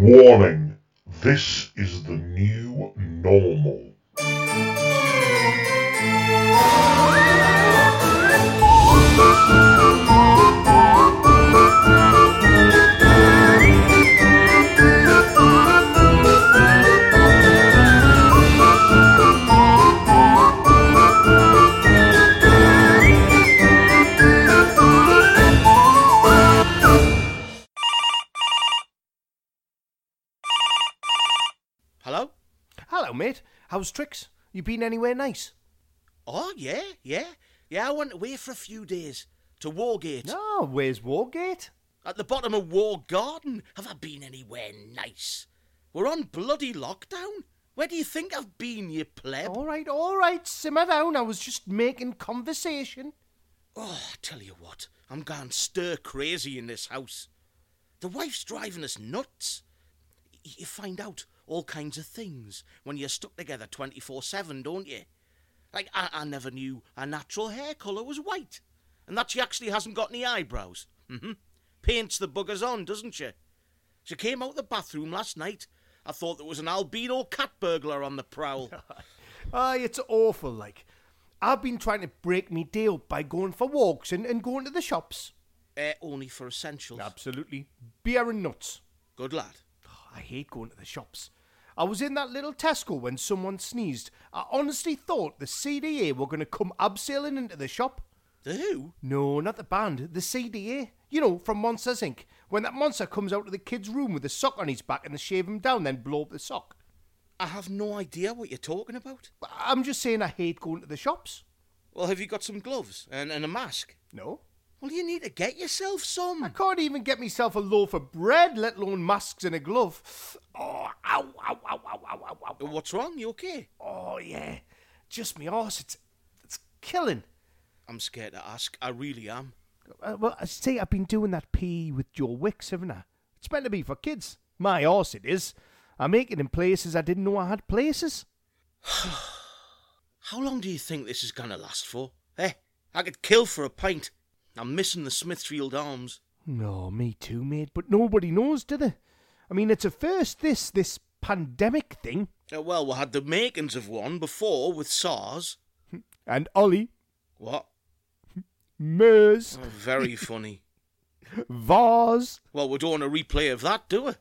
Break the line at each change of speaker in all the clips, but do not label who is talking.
Warning this is the new normal.
How's tricks? You been anywhere nice?
Oh, yeah, yeah. Yeah, I went away for a few days to Wargate.
No, where's Wargate?
At the bottom of War Garden. Have I been anywhere nice? We're on bloody lockdown. Where do you think I've been, you pleb?
All right, all right. Simmer down. I was just making conversation.
Oh, I tell you what, I'm going stir crazy in this house. The wife's driving us nuts. You find out all kinds of things when you're stuck together 24 7, don't you? Like, I, I never knew her natural hair colour was white, and that she actually hasn't got any eyebrows. hmm Paints the buggers on, doesn't she? She came out the bathroom last night. I thought there was an albino cat burglar on the prowl.
Aye, it's awful, like. I've been trying to break me up by going for walks and, and going to the shops.
Eh, only for essentials.
Absolutely. Beer and nuts.
Good lad.
I hate going to the shops. I was in that little Tesco when someone sneezed. I honestly thought the CDA were going to come abseiling into the shop.
The who?
No, not the band, the CDA. You know, from Monsters Inc. When that monster comes out of the kid's room with a sock on his back and they shave him down, then blow up the sock.
I have no idea what you're talking about.
I'm just saying I hate going to the shops.
Well, have you got some gloves and, and a mask?
No.
Well, you need to get yourself some.
I can't even get myself a loaf of bread, let alone masks and a glove. Oh, ow, ow, ow, ow, ow, ow, ow.
What's wrong? You okay?
Oh, yeah. Just me arse. It's, it's killing.
I'm scared to ask. I really am.
Uh, well, I say I've been doing that PE with Joe Wicks, haven't I? It's meant to be for kids. My arse it is. I make it in places I didn't know I had places.
How long do you think this is going to last for? Eh? I could kill for a pint. I'm missing the Smithfield Arms.
No, me too, mate. But nobody knows, do they? I mean, it's a first, this, this pandemic thing.
Uh, well, we had the makings of one before with SARS.
And Ollie,
What?
MERS,
Oh, very funny.
Vars.
Well, we don't want a replay of that, do we?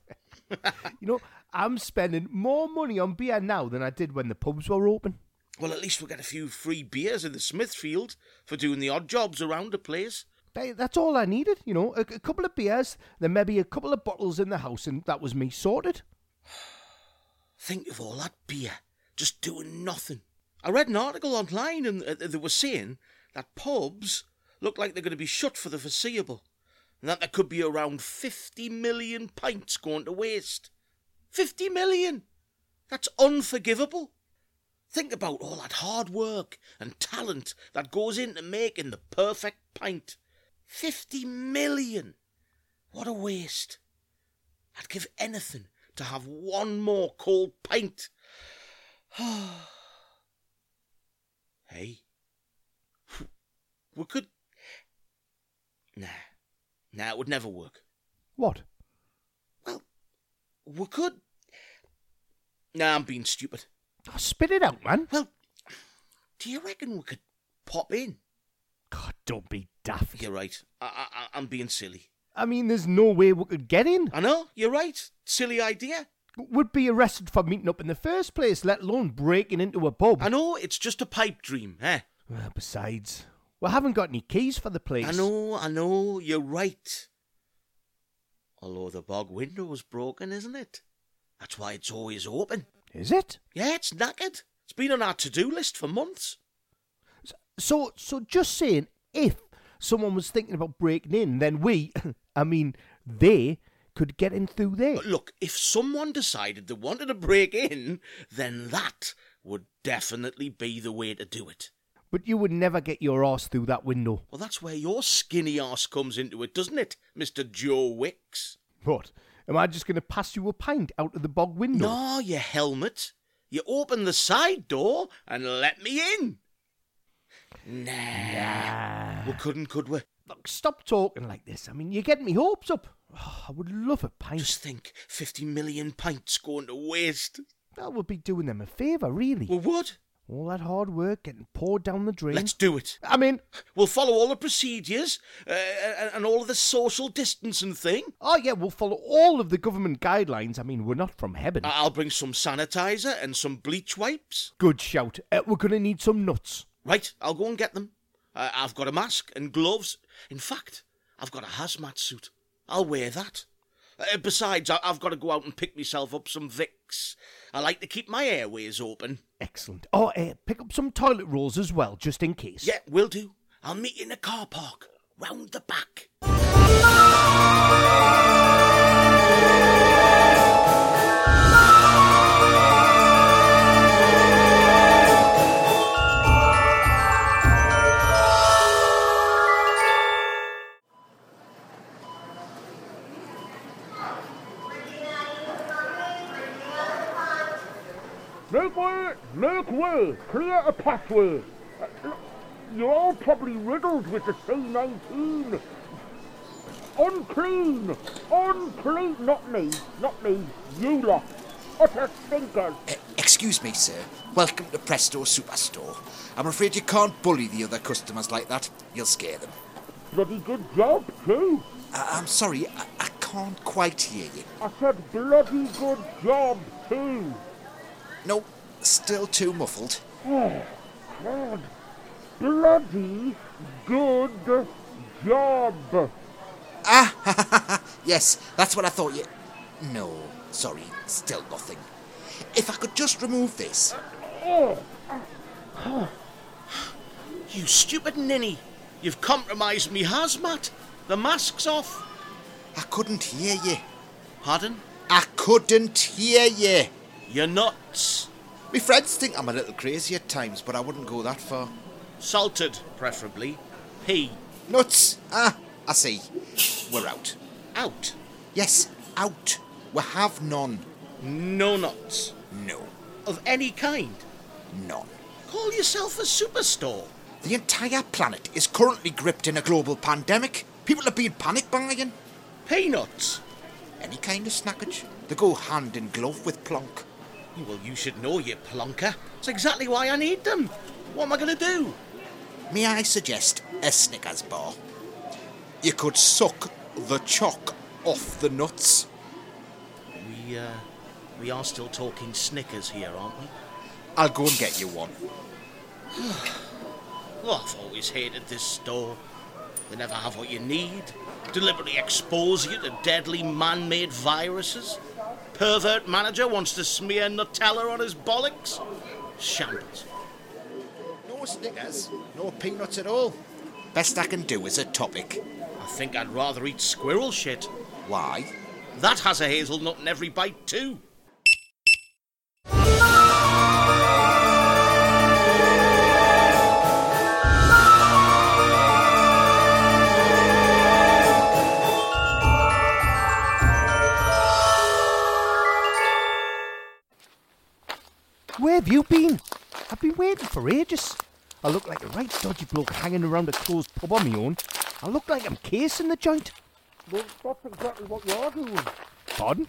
You know, I'm spending more money on beer now than I did when the pubs were open.
Well, at least we'll get a few free beers in the Smithfield for doing the odd jobs around the place.
That's all I needed, you know, a, a couple of beers, then maybe a couple of bottles in the house, and that was me sorted.
Think of all that beer, just doing nothing. I read an article online and uh, they were saying that pubs look like they're going to be shut for the foreseeable, and that there could be around 50 million pints going to waste. 50 million! That's unforgivable. Think about all that hard work and talent that goes into making the perfect pint. 50 million! What a waste. I'd give anything to have one more cold pint. hey, we could. Nah, nah, it would never work.
What?
Well, we could. Nah, I'm being stupid.
Oh, spit it out, man.
Well, do you reckon we could pop in?
God, don't be daft.
You're right. I, I, I'm being silly.
I mean, there's no way we could get in.
I know, you're right. Silly idea.
We'd be arrested for meeting up in the first place, let alone breaking into a pub.
I know, it's just a pipe dream, eh?
Well, besides, we haven't got any keys for the place.
I know, I know, you're right. Although the bog window's broken, isn't it? That's why it's always open.
Is it?
Yeah, it's knackered. It's been on our to-do list for months.
So, so just saying, if someone was thinking about breaking in, then we, I mean, they could get in through there.
But look, if someone decided they wanted to break in, then that would definitely be the way to do it.
But you would never get your arse through that window.
Well, that's where your skinny arse comes into it, doesn't it, Mr. Joe Wicks?
What? Am I just going to pass you a pint out of the bog window?
No, you helmet. You open the side door and let me in. Nah.
Nah.
We couldn't, could we?
Look, stop talking like this. I mean, you're getting me hopes up. Oh, I would love a pint.
Just think, 50 million pints going to waste.
That would be doing them a favour, really.
We would.
All that hard work getting poured down the drain.
Let's do it.
I mean,
We'll follow all the procedures uh, and all of the social distancing thing.
oh yeah, we'll follow all of the government guidelines. I mean, we're not from heaven.
I'll bring some sanitizer and some bleach wipes.
Good shout. Uh, we're gonna need some nuts.
Right, I'll go and get them. Uh, I've got a mask and gloves. In fact, I've got a hazmat suit. I'll wear that. Uh, besides, I- I've got to go out and pick myself up some Vicks. I like to keep my airways open.
Excellent. Oh, uh, pick up some toilet rolls as well, just in case.
Yeah, will do. I'll meet you in the car park, round the back.
Way! Clear a pathway! Uh, You're all probably riddled with the C-19. Unclean! Unclean! Not me, not me. You lot. Utter stinkers.
Uh, excuse me, sir. Welcome to Presto Superstore. I'm afraid you can't bully the other customers like that. You'll scare them.
Bloody good job, too.
Uh, I'm sorry, I, I can't quite hear you.
I said bloody good job, too.
No, still too muffled.
God. Bloody good job.
Ah, yes, that's what I thought you. No, sorry, still nothing. If I could just remove this.
You stupid ninny. You've compromised me hazmat. The mask's off.
I couldn't hear you.
Pardon?
I couldn't hear you.
You're nuts.
My friends think I'm a little crazy at times, but I wouldn't go that far.
Salted, preferably. P.
Nuts! Ah, I see. We're out.
Out.
Yes, out. We have none.
No nuts.
No,
Of any kind.
none.
Call yourself a superstore.
The entire planet is currently gripped in a global pandemic. People are being panic buying.
Peanuts.
Any kind of snackage. They go hand in glove with plonk.
Well, you should know, you plonker. It's exactly why I need them. What am I going to do?
May I suggest a Snickers bar? You could suck the chalk off the nuts.
We, uh, we are still talking Snickers here, aren't we?
I'll go and get you one.
Oh, I've always hated this store. They never have what you need. Deliberately expose you to deadly man-made viruses. Pervert manager wants to smear Nutella on his bollocks. Shambles.
No Snickers, no peanuts at all. Best I can do is a topic.
I think I'd rather eat squirrel shit.
Why?
That has a hazelnut in every bite too.
Have you been? I've been waiting for ages. I look like a right dodgy bloke hanging around a closed pub on my own. I look like I'm casing the joint.
Well, that's exactly what you're doing.
Pardon?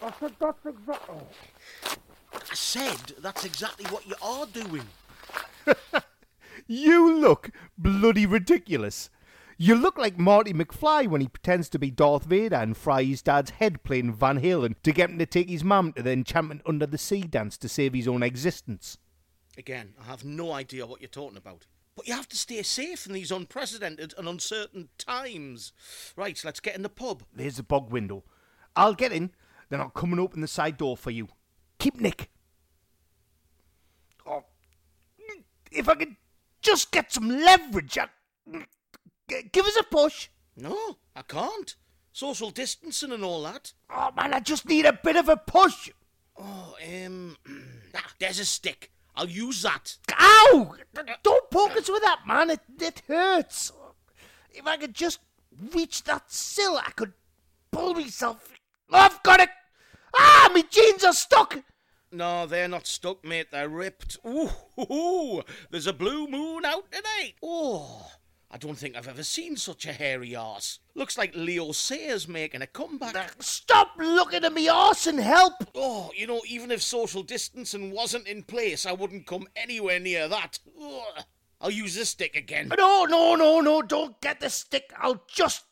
I said that's exactly...
I said that's exactly what you are doing.
You look bloody ridiculous. You look like Marty McFly when he pretends to be Darth Vader and fry his dad's head playing Van Halen to get him to take his mum to the enchantment under the sea dance to save his own existence.
Again, I have no idea what you're talking about. But you have to stay safe in these unprecedented and uncertain times. Right, let's get in the pub.
There's the bog window. I'll get in, then I'll come and open the side door for you. Keep Nick. Oh, if I could just get some leverage, I... G- give us a push.
No, I can't. Social distancing and all that.
Oh man, I just need a bit of a push.
Oh, um, ah, there's a stick. I'll use that.
Ow! Don't poke us with that, man. It, it hurts. If I could just reach that sill, I could pull myself. I've got it. Ah, my jeans are stuck.
No, they're not stuck, mate. They're ripped. Ooh, hoo. there's a blue moon out tonight. Oh, I don't think I've ever seen such a hairy arse. Looks like Leo Sayer's making a comeback.
Stop looking at me arse and help!
Oh, you know, even if social distancing wasn't in place, I wouldn't come anywhere near that. Ugh. I'll use this stick again.
No, no, no, no, don't get the stick. I'll just.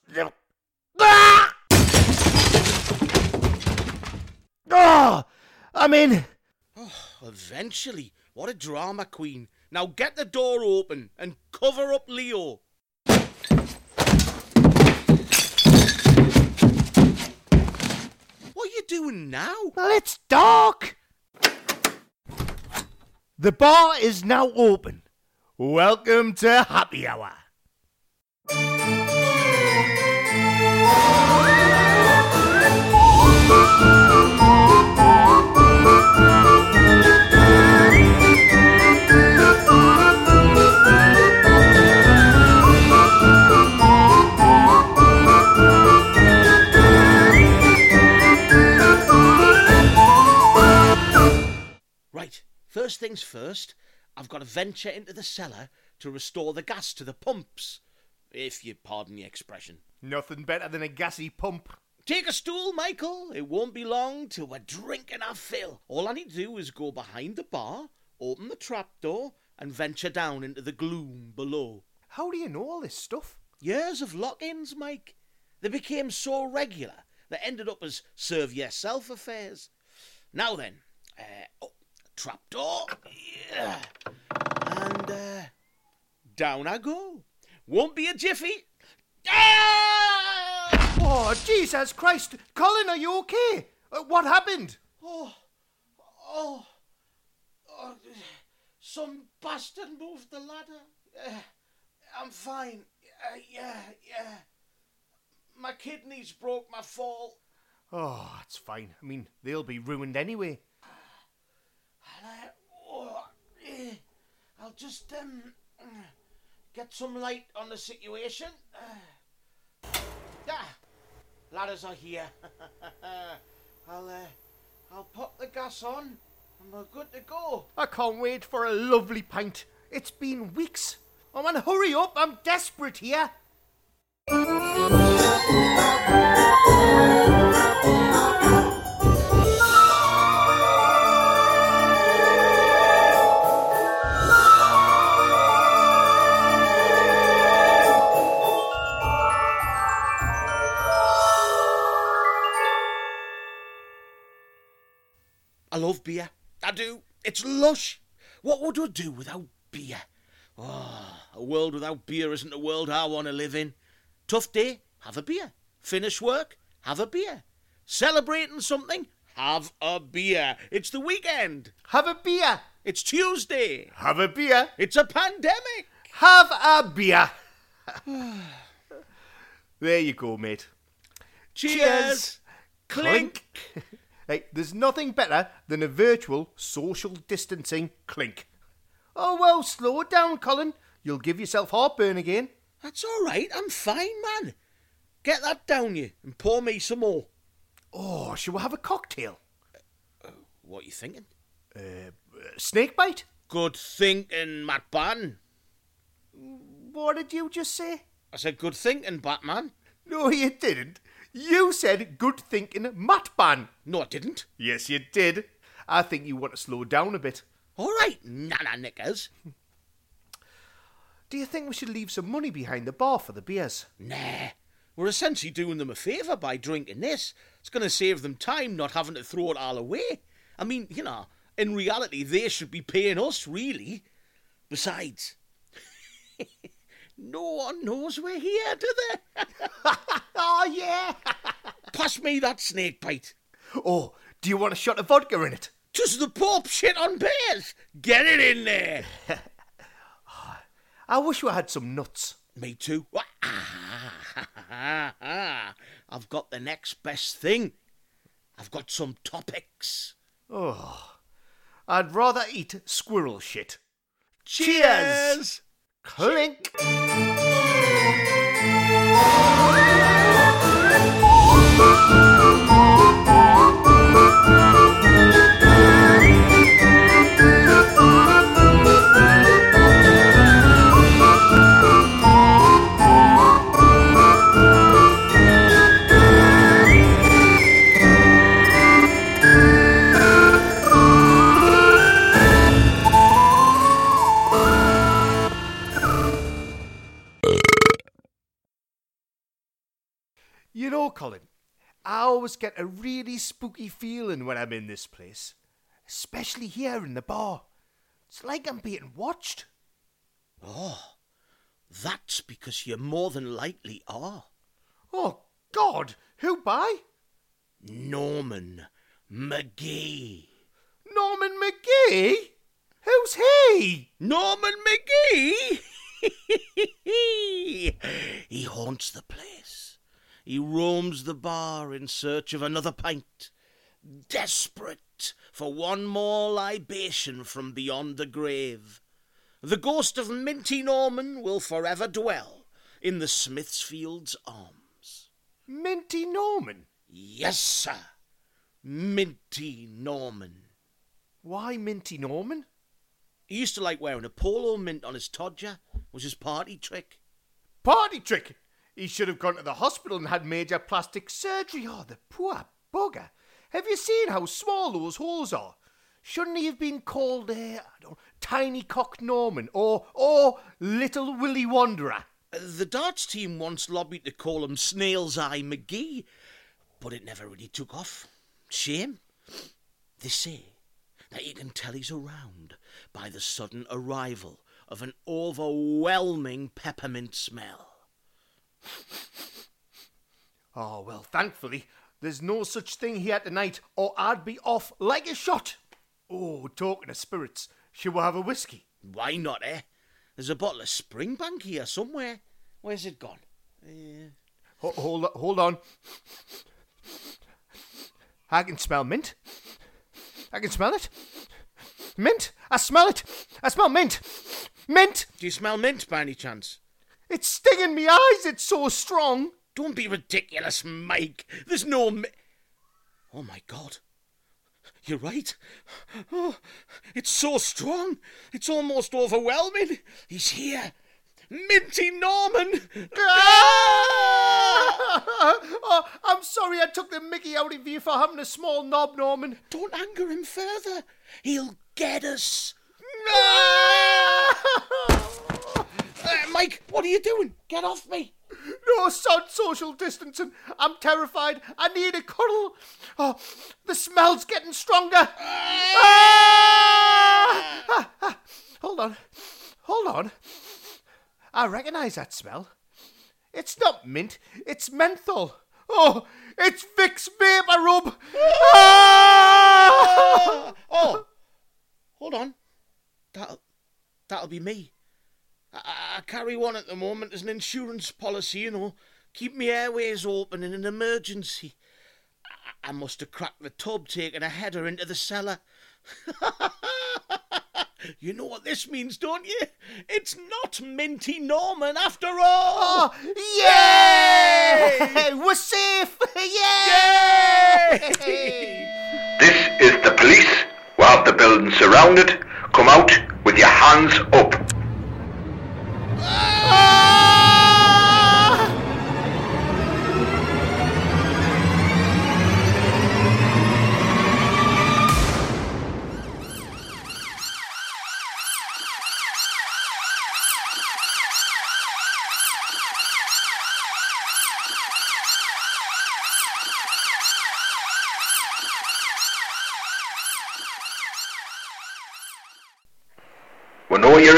Ah! Ah! i mean, in.
Eventually. What a drama queen. Now get the door open and cover up Leo. Now?
Well, it's dark. The bar is now open. Welcome to happy hour.
First things first, I've got to venture into the cellar to restore the gas to the pumps, if you pardon the expression.
Nothing better than a gassy pump.
Take a stool, Michael. It won't be long till we're drinking our fill. All I need to do is go behind the bar, open the trapdoor, and venture down into the gloom below.
How do you know all this stuff?
Years of lock ins, Mike. They became so regular they ended up as serve yourself affairs. Now then, uh, oh, trapdoor. Yeah. And uh, down I go. Won't be a jiffy. Ah!
Oh, Jesus Christ! Colin, are you okay? Uh, what happened?
Oh, oh, oh, some bastard moved the ladder. Uh, I'm fine. Uh, yeah, yeah. My kidneys broke my fall.
Oh, it's fine. I mean, they'll be ruined anyway.
And I, oh, eh, I'll just um, get some light on the situation. Uh, ah, ladders are here. I'll, uh, I'll pop the gas on and we're good to go.
I can't wait for a lovely pint. It's been weeks. I Oh man, hurry up! I'm desperate here.
I love beer. I do. It's lush. What would we do without beer? Oh, a world without beer isn't a world I want to live in. Tough day? Have a beer. Finish work? Have a beer. Celebrating something? Have a beer. It's the weekend.
Have a beer.
It's Tuesday.
Have a beer.
It's a pandemic.
Have a beer. there you go, mate.
Cheers. Clink.
hey, there's nothing better than a virtual social distancing clink. Oh, well, slow it down, Colin. You'll give yourself heartburn again.
That's all right. I'm fine, man. Get that down you and pour me some more.
Oh, shall we have a cocktail?
What are you thinking?
Uh, snake bite?
Good thinking, Matt Ban.
What did you just say?
I said good thinking, Batman.
No, you didn't. You said good thinking, Matt Ban.
No, I didn't.
Yes, you did. I think you want to slow down a bit.
All right, Nana Knickers.
Do you think we should leave some money behind the bar for the beers?
Nah, we're essentially doing them a favour by drinking this. It's going to save them time not having to throw it all away. I mean, you know, in reality, they should be paying us, really. Besides, no one knows we're here, do they?
Oh, yeah.
Pass me that snake bite.
oh, do you want a shot of vodka in it?
Does the Pope shit on bears? Get it in there.
Ah, I wish we had some nuts.
Me too. I've got the next best thing. I've got some topics.
Oh, I'd rather eat squirrel shit.
Cheers!
Clink. Colin, I always get a really spooky feeling when I'm in this place, especially here in the bar. It's like I'm being watched.
Oh, that's because you more than likely are.
Oh, God! Who by?
Norman McGee.
Norman McGee? Who's he?
Norman McGee? he haunts the place. He roams the bar in search of another pint, desperate for one more libation from beyond the grave. The ghost of Minty Norman will forever dwell in the Smithsfield's arms.
Minty Norman?
Yes, sir. Minty Norman.
Why Minty Norman?
He used to like wearing a polo mint on his todger. Was his party trick.
Party trick! He should have gone to the hospital and had major plastic surgery. Oh, the poor bugger. Have you seen how small those holes are? Shouldn't he have been called uh, Tiny Cock Norman or or Little Willy Wanderer?
The darts team once lobbied to call him Snail's Eye McGee, but it never really took off. Shame. They say that you can tell he's around by the sudden arrival of an overwhelming peppermint smell.
Oh, well, thankfully, there's no such thing here tonight, or I'd be off like a shot. Oh, talking of spirits, shall we have a whiskey?
Why not, eh? There's a bottle of Springbank here somewhere. Where's it gone? Eh,
Ho- hold, hold on. I can smell mint. I can smell it. Mint! I smell it! I smell mint! Mint!
do you smell mint by any chance?
It's stinging me eyes, it's so strong!
Don't be ridiculous, Mike. There's no. Mi- oh my God. You're right. Oh, it's so strong. It's almost overwhelming. He's here. Minty Norman. Ah!
oh, I'm sorry I took the mickey out of you for having a small knob, Norman.
Don't anger him further. He'll get us. Ah! Mike, what are you doing? Get off me.
No sod social distancing. I'm terrified. I need a cuddle. Oh, the smell's getting stronger. Ah! Ah, ah. Hold on. Hold on. I recognize that smell. It's not mint, it's menthol. Oh, it's Vicks VapoRub. Ah!
Oh, hold on. That'll, that'll be me. I, I- I carry one at the moment as an insurance policy, you know. Keep me airways open in an emergency. I, I must have cracked the tub taking a header into the cellar. you know what this means, don't you? It's not Minty Norman after all.
Oh, yay! We're safe! Yay!
This is the police. We have the building surrounded. Come out with your hands up.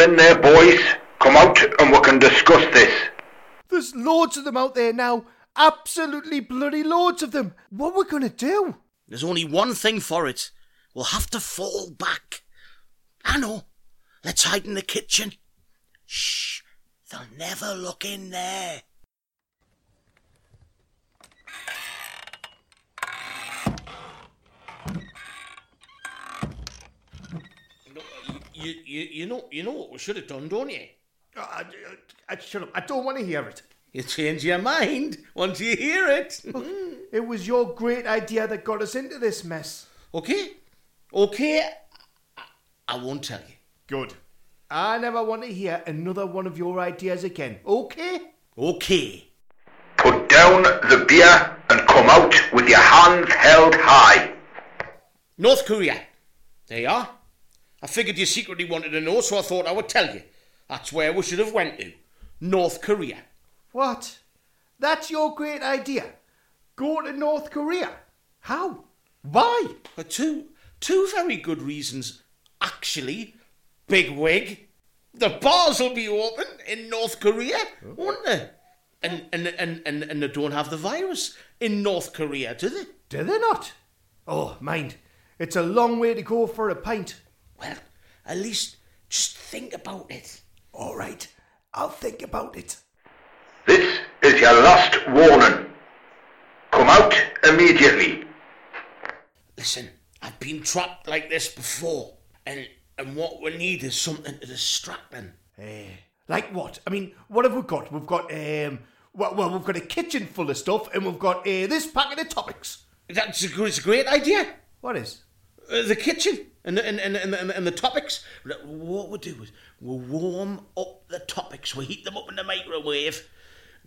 In there, boys. Come out and we can discuss this.
There's loads of them out there now. Absolutely bloody loads of them. What are we're gonna do?
There's only one thing for it. We'll have to fall back. I know. Let's hide in the kitchen. Shh. They'll never look in there. You, you, you know you know what we should have done, don't you?
Uh, I, I, shut up. I don't want to hear it.
You change your mind once you hear it.
It was your great idea that got us into this mess.
okay? Okay? I, I won't tell you.
Good. I never want to hear another one of your ideas again. Okay?
Okay.
Put down the beer and come out with your hands held high.
North Korea. There you are. I figured you secretly wanted to know, so I thought I would tell you. That's where we should have went to. North Korea.
What? That's your great idea? Go to North Korea? How? Why?
For two, two very good reasons. Actually, big wig. The bars will be open in North Korea, won't they? And, and, and, and, and they don't have the virus in North Korea, do they?
Do they not? Oh, mind. It's a long way to go for a pint.
Well, at least just think about it.
All right, I'll think about it.
This is your last warning. Come out immediately.
Listen, I've been trapped like this before, and and what we need is something to distract them.
Eh, like what? I mean, what have we got? We've got um, well, well we've got a kitchen full of stuff, and we've got uh, this packet of topics.
That's a, it's a great idea.
What is?
Uh, the kitchen and the, and, and, and, and, and the topics. What we do is we'll warm up the topics, we heat them up in the microwave,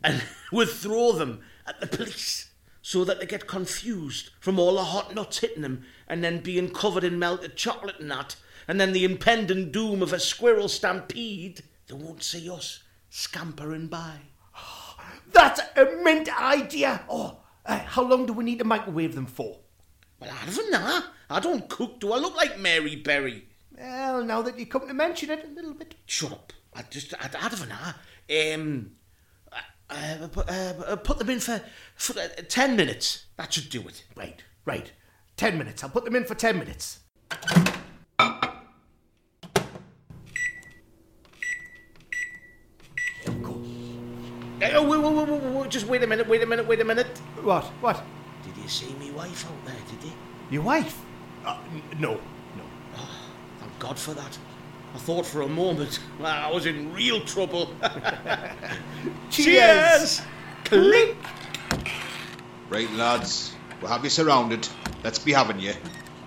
and we throw them at the police so that they get confused from all the hot nuts hitting them and then being covered in melted chocolate and that, and then the impending doom of a squirrel stampede. They won't see us scampering by.
That's a mint idea. Oh, uh, how long do we need to microwave them for?
Well, I don't know. I don't cook. Do I look like Mary Berry?
Well, now that you come to mention it, a little bit.
Shut up. I just, I, I don't know. Um, uh, put, uh, put them in for, for uh, 10 minutes. That should do it.
Right, right. Ten minutes. I'll put them in for ten minutes. There we go.
Oh, wait, wait, wait, wait, wait, just wait a minute, wait a minute, wait a minute.
What? What?
Did you see me wife out there, did you?
Your wife? Uh, n- no, no.
Thank God for that. I thought for a moment I was in real trouble. Cheers! Clink!
Right, lads, we'll have you surrounded. Let's be having you.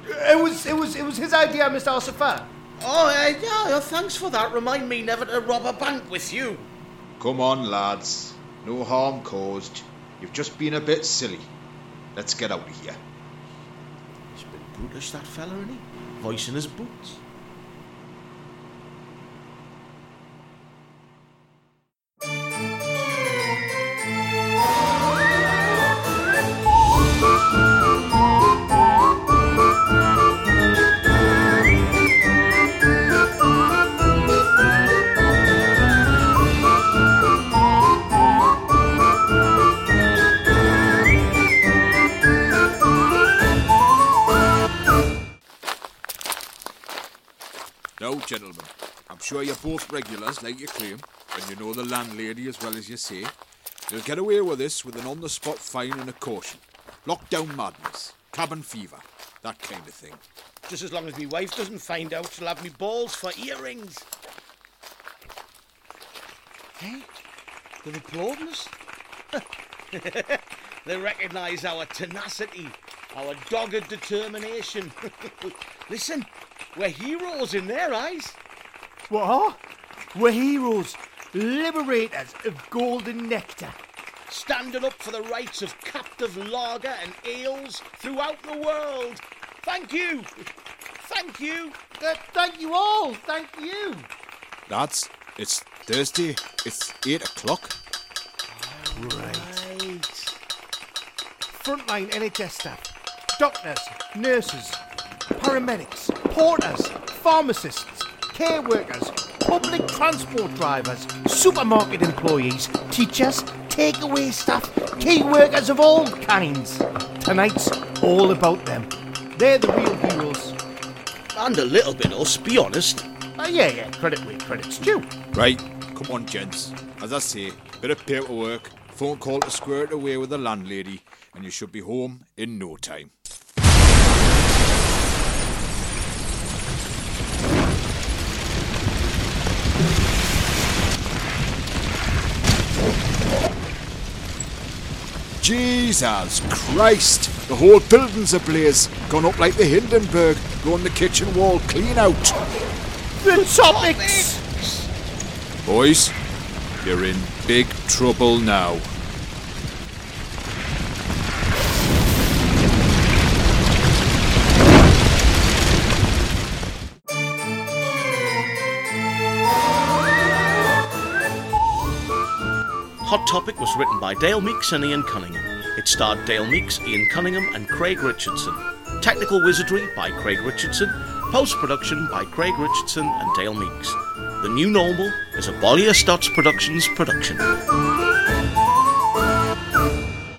It was, it was, it was his idea, Mr. Ossifer.
Oh, uh, yeah, thanks for that. Remind me never to rob a bank with you.
Come on, lads. No harm caused. You've just been a bit silly. Let's get out of here.
He's been brutish, that fella, isn't he? Voicing his boots.
Gentlemen, I'm sure you're both regulars, like you claim, and you know the landlady as well as you say. You'll get away with this with an on the spot fine and a caution. Lockdown madness, cabin fever, that kind of thing.
Just as long as my wife doesn't find out, she'll have me balls for earrings. Hey, they're applauding us. they recognise our tenacity, our dogged determination. Listen, we're heroes in their eyes.
What? We're heroes, liberators of golden nectar.
standing up for the rights of captive lager and ales throughout the world. Thank you. Thank you.
Uh, thank you all. Thank you.
That's. it's Thursday. It's 8 o'clock.
Right.
Right.
Frontline NHS staff, doctors, nurses, paramedics, porters, pharmacists, care workers, public transport drivers, supermarket employees, teachers, takeaway staff, key workers of all kinds. Tonight's all about them. They're the real heroes.
And a little bit us, be honest.
Uh, yeah, yeah, credit where credit's due.
Right, come on, gents. As I say, bit of paperwork, phone call to square it away with the landlady, and you should be home in no time. Jesus Christ! The whole building's ablaze. Gone up like the Hindenburg. Blowing the kitchen wall clean out.
The topics!
Boys, you're in big trouble now.
Topic was written by Dale Meeks and Ian Cunningham. It starred Dale Meeks, Ian Cunningham, and Craig Richardson. Technical wizardry by Craig Richardson. Post production by Craig Richardson and Dale Meeks. The New Normal is a Bollier Stotts Productions production.